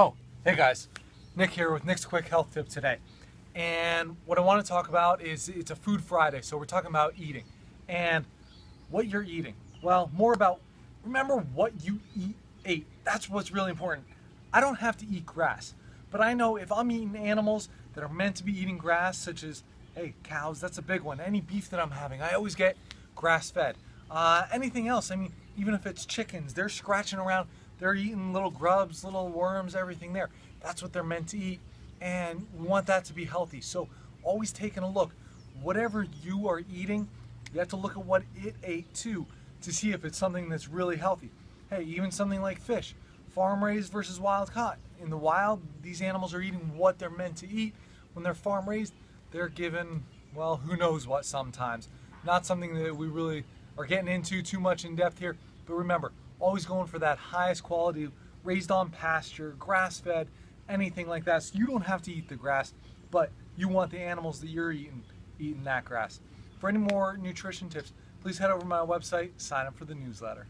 Oh, hey guys, Nick here with Nick's Quick Health Tip today. And what I want to talk about is it's a Food Friday, so we're talking about eating and what you're eating. Well, more about remember what you eat ate. That's what's really important. I don't have to eat grass, but I know if I'm eating animals that are meant to be eating grass, such as hey cows, that's a big one. Any beef that I'm having, I always get grass fed. Uh, anything else, I mean, even if it's chickens, they're scratching around, they're eating little grubs, little worms, everything there. That's what they're meant to eat, and we want that to be healthy. So always taking a look. Whatever you are eating, you have to look at what it ate too to see if it's something that's really healthy. Hey, even something like fish, farm raised versus wild caught. In the wild, these animals are eating what they're meant to eat. When they're farm raised, they're given, well, who knows what sometimes. Not something that we really are getting into too much in depth here. But remember, always going for that highest quality, raised on pasture, grass fed, anything like that. So you don't have to eat the grass, but you want the animals that you're eating eating that grass. For any more nutrition tips, please head over to my website, sign up for the newsletter.